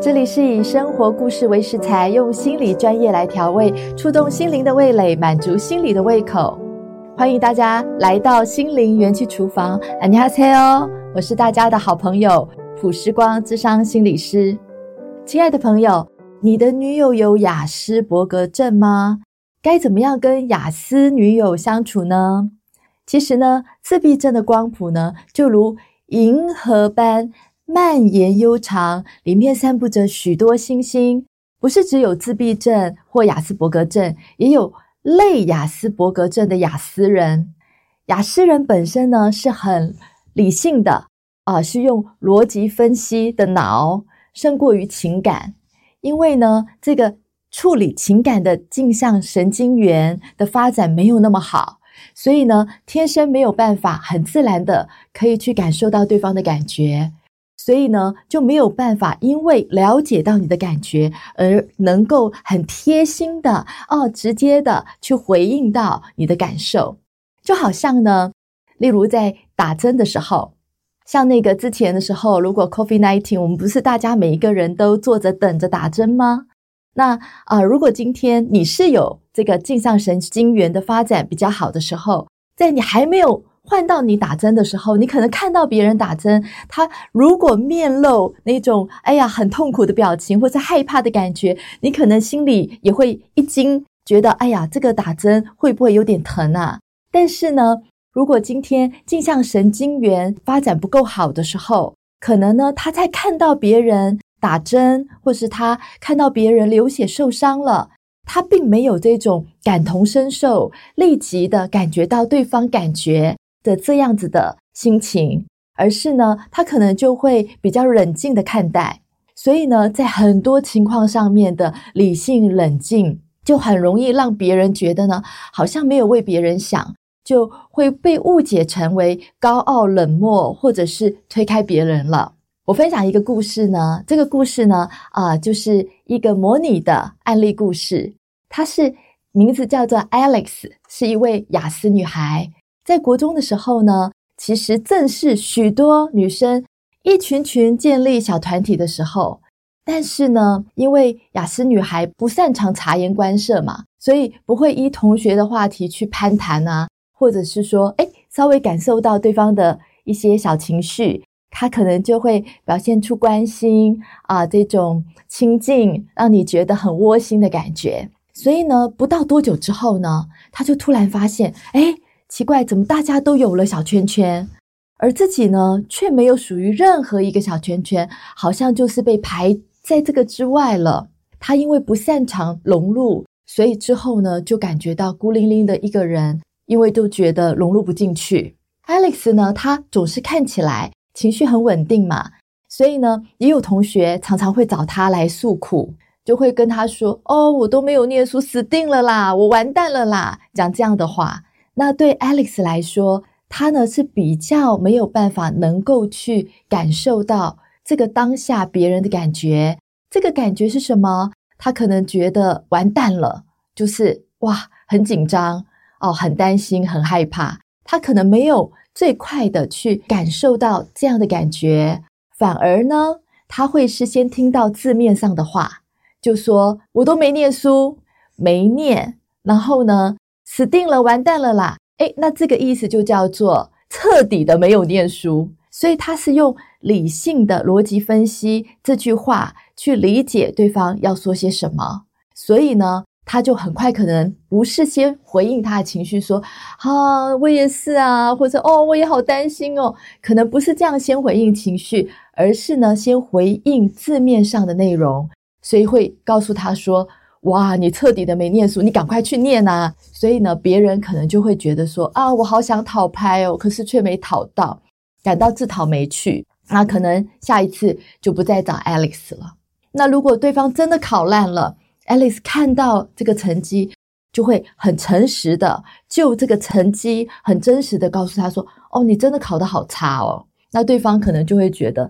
这里是以生活故事为食材，用心理专业来调味，触动心灵的味蕾，满足心理的胃口。欢迎大家来到心灵元气厨房，안녕하세요，我是大家的好朋友朴时光，咨商心理师。亲爱的朋友，你的女友有亚斯伯格症吗？该怎么样跟亚斯女友相处呢？其实呢，自闭症的光谱呢，就如银河般。 蔓延悠长，里面散布着许多星星。不是只有自闭症或亚斯伯格症，也有类亚斯伯格症的雅斯人。雅斯人本身呢是很理性的啊、是用逻辑分析的脑胜过于情感。因为呢，这个处理情感的镜像神经元的发展没有那么好，所以呢，天生没有办法很自然的可以去感受到对方的感觉。所以呢，就没有办法，因为了解到你的感觉，而能够很贴心的哦，直接的去回应到你的感受。就好像呢，例如在打针的时候，像那个之前的时候，如果 COVID-19，我们不是大家每一个人都坐着等着打针吗？那啊、如果今天你是有这个镜像神经元的发展比较好的时候，在你还没有。换到你打针的时候，你可能看到别人打针，他如果面露那种哎呀很痛苦的表情，或是害怕的感觉，你可能心里也会一惊，觉得哎呀这个打针会不会有点疼啊？但是呢，如果今天镜像神经元发展不够好的时候，可能呢他在看到别人打针，或是他看到别人流血受伤了，他并没有这种感同身受，立即的感觉到对方感觉。的这样子的心情，而是呢，他可能就会比较冷静的看待，所以呢，在很多情况上面的理性冷静，就很容易让别人觉得呢，好像没有为别人想，就会被误解成为高傲冷漠，或者是推开别人了。我分享一个故事呢，这个故事呢，啊、就是一个模拟的案例故事，它是名字叫做 Alex，是一位雅思女孩。在国中的时候呢，其实正是许多女生一群群建立小团体的时候。但是呢，因为雅思女孩不擅长察言观色嘛，所以不会依同学的话题去攀谈啊，或者是说，诶，稍微感受到对方的一些小情绪，她可能就会表现出关心啊，这种亲近，让你觉得很窝心的感觉。所以呢，不到多久之后呢，她就突然发现，诶。奇怪，怎么大家都有了小圈圈，而自己呢，却没有属于任何一个小圈圈，好像就是被排在这个之外了。他因为不擅长融入，所以之后呢，就感觉到孤零零的一个人，因为都觉得融入不进去。Alex 呢，他总是看起来情绪很稳定嘛，所以呢，也有同学常常会找他来诉苦，就会跟他说：“哦，我都没有念书，死定了啦，我完蛋了啦。”讲这样的话。那对 Alex 来说，他呢是比较没有办法能够去感受到这个当下别人的感觉。这个感觉是什么？他可能觉得完蛋了，就是哇，很紧张哦，很担心，很害怕。他可能没有最快的去感受到这样的感觉，反而呢，他会事先听到字面上的话，就说我都没念书，没念，然后呢，死定了，完蛋了啦！诶，那这个意思就叫做彻底的没有念书，所以他是用理性的逻辑分析这句话去理解对方要说些什么，所以呢，他就很快可能不是先回应他的情绪，说“啊，我也是啊”，或者“哦，我也好担心哦”，可能不是这样先回应情绪，而是呢，先回应字面上的内容，所以会告诉他说。哇，你彻底的没念书，你赶快去念啊！所以呢，别人可能就会觉得说啊，我好想讨拍哦，可是却没讨到，感到自讨没趣。那可能下一次就不再找 Alex 了。那如果对方真的考烂了，Alex 看到这个成绩，就会很诚实的就这个成绩很真实的告诉他说，哦，你真的考得好差哦。那对方可能就会觉得，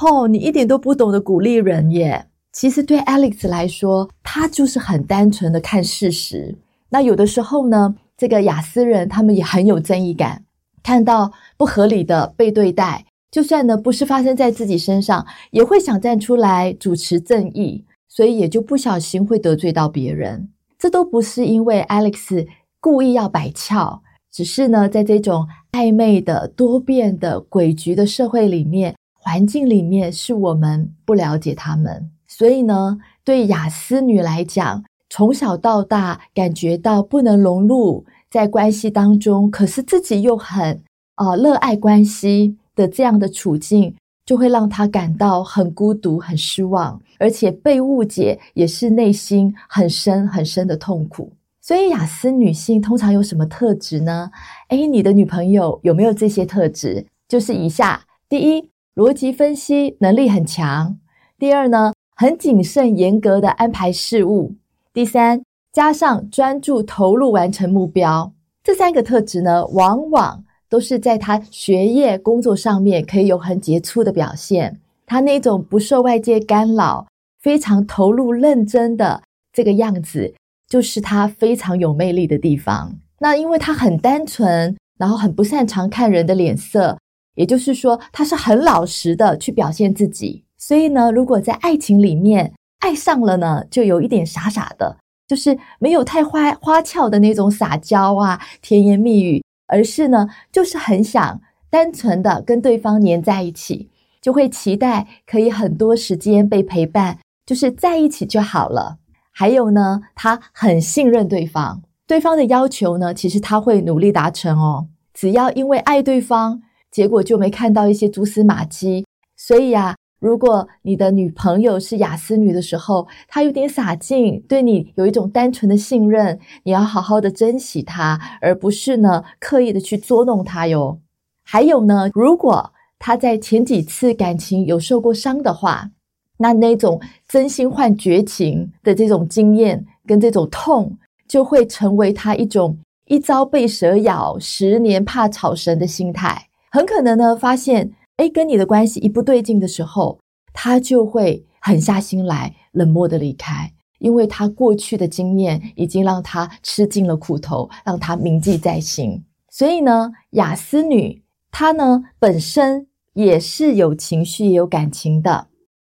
哦，你一点都不懂得鼓励人耶。其实对 Alex 来说，他就是很单纯的看事实。那有的时候呢，这个亚斯人他们也很有正义感，看到不合理的被对待，就算呢不是发生在自己身上，也会想站出来主持正义，所以也就不小心会得罪到别人。这都不是因为 Alex 故意要摆翘，只是呢在这种暧昧的、多变的、诡谲的社会里面、环境里面，是我们不了解他们。所以呢，对雅思女来讲，从小到大感觉到不能融入在关系当中，可是自己又很呃热爱关系。的这样的处境，就会让她感到很孤独、很失望，而且被误解也是内心很深很深的痛苦。所以，雅思女性通常有什么特质呢？诶，你的女朋友有没有这些特质？就是以下：第一，逻辑分析能力很强；第二呢，很谨慎、严格的安排事务；第三，加上专注投入完成目标。这三个特质呢，往往。都是在他学业工作上面可以有很杰出的表现，他那种不受外界干扰、非常投入认真的这个样子，就是他非常有魅力的地方。那因为他很单纯，然后很不擅长看人的脸色，也就是说他是很老实的去表现自己。所以呢，如果在爱情里面爱上了呢，就有一点傻傻的，就是没有太花花俏的那种撒娇啊、甜言蜜语。而是呢，就是很想单纯的跟对方黏在一起，就会期待可以很多时间被陪伴，就是在一起就好了。还有呢，他很信任对方，对方的要求呢，其实他会努力达成哦。只要因为爱对方，结果就没看到一些蛛丝马迹。所以啊。如果你的女朋友是雅思女的时候，她有点洒劲，对你有一种单纯的信任，你要好好的珍惜她，而不是呢刻意的去捉弄她哟。还有呢，如果她在前几次感情有受过伤的话，那那种真心换绝情的这种经验跟这种痛，就会成为她一种一朝被蛇咬，十年怕草绳的心态，很可能呢发现。哎，跟你的关系一不对劲的时候，他就会狠下心来，冷漠的离开，因为他过去的经验已经让他吃尽了苦头，让他铭记在心。所以呢，雅思女她呢本身也是有情绪、也有感情的，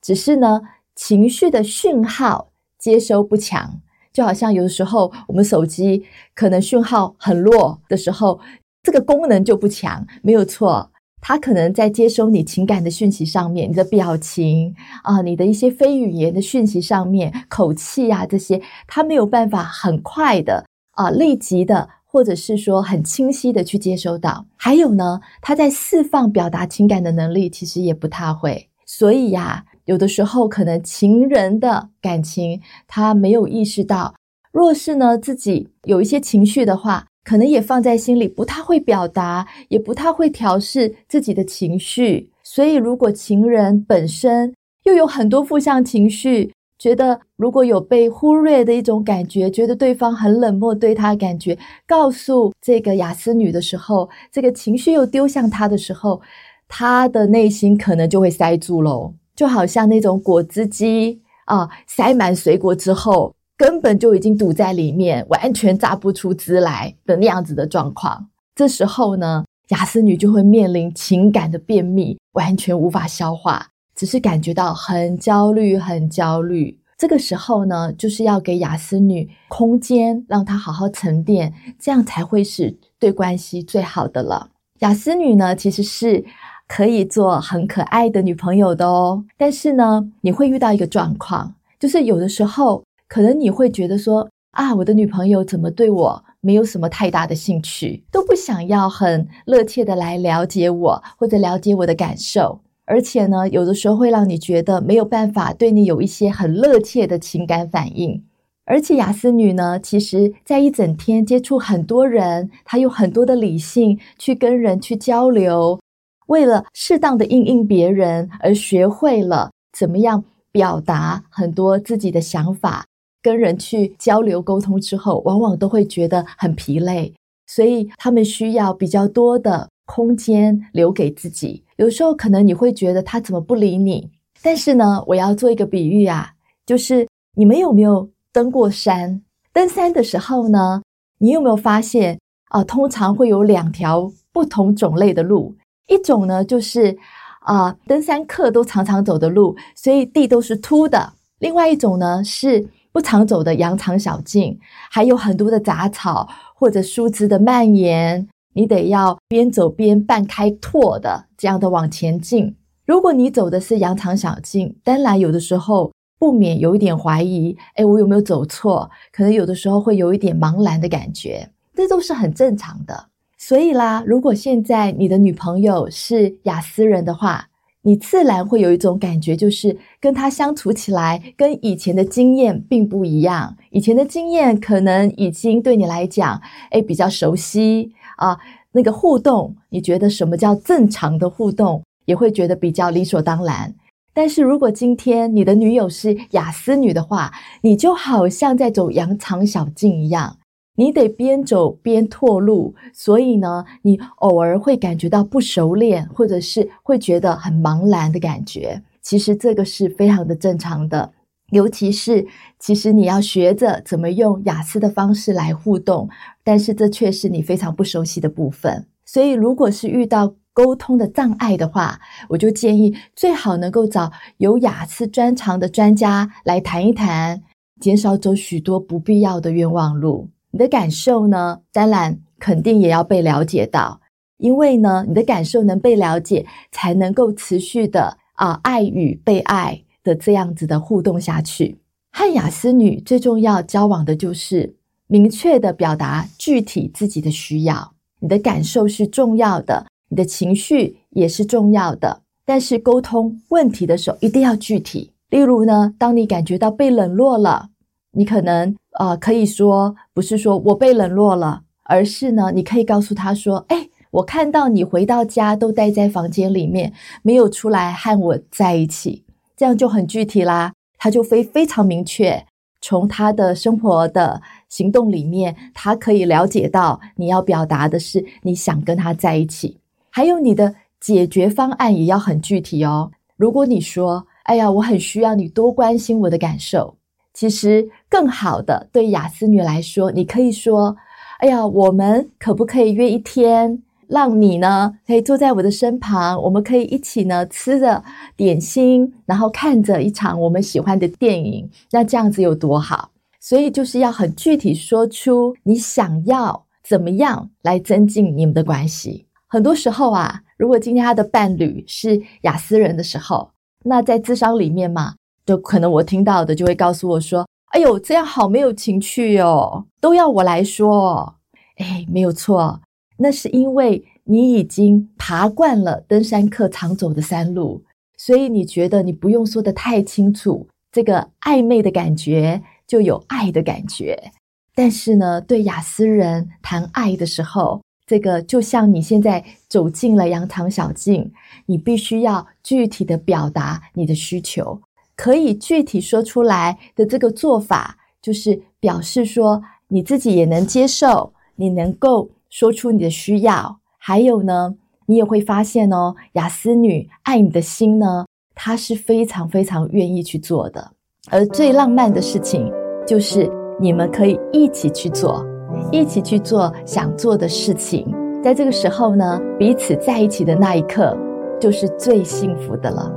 只是呢情绪的讯号接收不强，就好像有的时候我们手机可能讯号很弱的时候，这个功能就不强，没有错。他可能在接收你情感的讯息上面，你的表情啊，你的一些非语言的讯息上面，口气啊这些，他没有办法很快的啊，立即的，或者是说很清晰的去接收到。还有呢，他在释放表达情感的能力其实也不太会。所以呀，有的时候可能情人的感情他没有意识到，若是呢自己有一些情绪的话。可能也放在心里，不太会表达，也不太会调试自己的情绪。所以，如果情人本身又有很多负向情绪，觉得如果有被忽略的一种感觉，觉得对方很冷漠对他的感觉，告诉这个雅思女的时候，这个情绪又丢向他的时候，他的内心可能就会塞住喽，就好像那种果汁机啊，塞满水果之后。根本就已经堵在里面，完全榨不出汁来的那样子的状况。这时候呢，雅思女就会面临情感的便秘，完全无法消化，只是感觉到很焦虑，很焦虑。这个时候呢，就是要给雅思女空间，让她好好沉淀，这样才会是对关系最好的了。雅思女呢，其实是可以做很可爱的女朋友的哦，但是呢，你会遇到一个状况，就是有的时候。可能你会觉得说啊，我的女朋友怎么对我没有什么太大的兴趣，都不想要很热切的来了解我或者了解我的感受，而且呢，有的时候会让你觉得没有办法对你有一些很热切的情感反应。而且雅思女呢，其实在一整天接触很多人，她有很多的理性去跟人去交流，为了适当的应应别人而学会了怎么样表达很多自己的想法。跟人去交流沟通之后，往往都会觉得很疲累，所以他们需要比较多的空间留给自己。有时候可能你会觉得他怎么不理你？但是呢，我要做一个比喻啊，就是你们有没有登过山？登山的时候呢，你有没有发现啊？通常会有两条不同种类的路，一种呢就是啊、登山客都常常走的路，所以地都是凸的。另外一种呢是不常走的羊肠小径，还有很多的杂草或者树枝的蔓延，你得要边走边半开拓的这样的往前进。如果你走的是羊肠小径，当然有的时候不免有一点怀疑，诶，我有没有走错？可能有的时候会有一点茫然的感觉，这都是很正常的。所以啦，如果现在你的女朋友是雅斯人的话，你自然会有一种感觉，就是跟她相处起来跟以前的经验并不一样。以前的经验可能已经对你来讲，诶，比较熟悉啊，那个互动，你觉得什么叫正常的互动，也会觉得比较理所当然。但是如果今天你的女友是雅思女的话，你就好像在走羊肠小径一样。你得边走边拓路，所以呢，你偶尔会感觉到不熟练，或者是会觉得很茫然的感觉。其实这个是非常的正常的，尤其是其实你要学着怎么用雅思的方式来互动，但是这却是你非常不熟悉的部分。所以，如果是遇到沟通的障碍的话，我就建议最好能够找有雅思专长的专家来谈一谈，减少走许多不必要的冤枉路。你的感受呢，当然肯定也要被了解到，因为呢，你的感受能被了解，才能够持续的啊、爱与被爱的这样子的互动下去。和雅思女最重要交往的就是明确的表达具体自己的需要。你的感受是重要的，你的情绪也是重要的，但是沟通问题的时候一定要具体。例如呢，当你感觉到被冷落了，你可能。呃，可以说不是说我被冷落了，而是呢，你可以告诉他说：“诶，我看到你回到家都待在房间里面，没有出来和我在一起，这样就很具体啦。他就非非常明确，从他的生活的行动里面，他可以了解到你要表达的是你想跟他在一起，还有你的解决方案也要很具体哦。如果你说：‘哎呀，我很需要你多关心我的感受。’其实更好的，对雅思女来说，你可以说：“哎呀，我们可不可以约一天，让你呢可以坐在我的身旁，我们可以一起呢吃着点心，然后看着一场我们喜欢的电影，那这样子有多好？所以就是要很具体说出你想要怎么样来增进你们的关系。很多时候啊，如果今天他的伴侣是雅思人的时候，那在智商里面嘛。”就可能我听到的就会告诉我说：“哎呦，这样好没有情趣哦，都要我来说。”哎，没有错，那是因为你已经爬惯了登山客常走的山路，所以你觉得你不用说得太清楚，这个暧昧的感觉就有爱的感觉。但是呢，对雅斯人谈爱的时候，这个就像你现在走进了羊肠小径，你必须要具体的表达你的需求。可以具体说出来的这个做法，就是表示说你自己也能接受，你能够说出你的需要。还有呢，你也会发现哦，雅思女爱你的心呢，她是非常非常愿意去做的。而最浪漫的事情，就是你们可以一起去做，一起去做想做的事情。在这个时候呢，彼此在一起的那一刻，就是最幸福的了。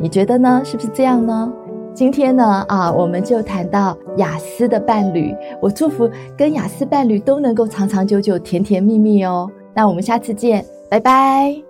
你觉得呢？是不是这样呢？今天呢，啊，我们就谈到雅思的伴侣。我祝福跟雅思伴侣都能够长长久久、甜甜蜜蜜哦。那我们下次见，拜拜。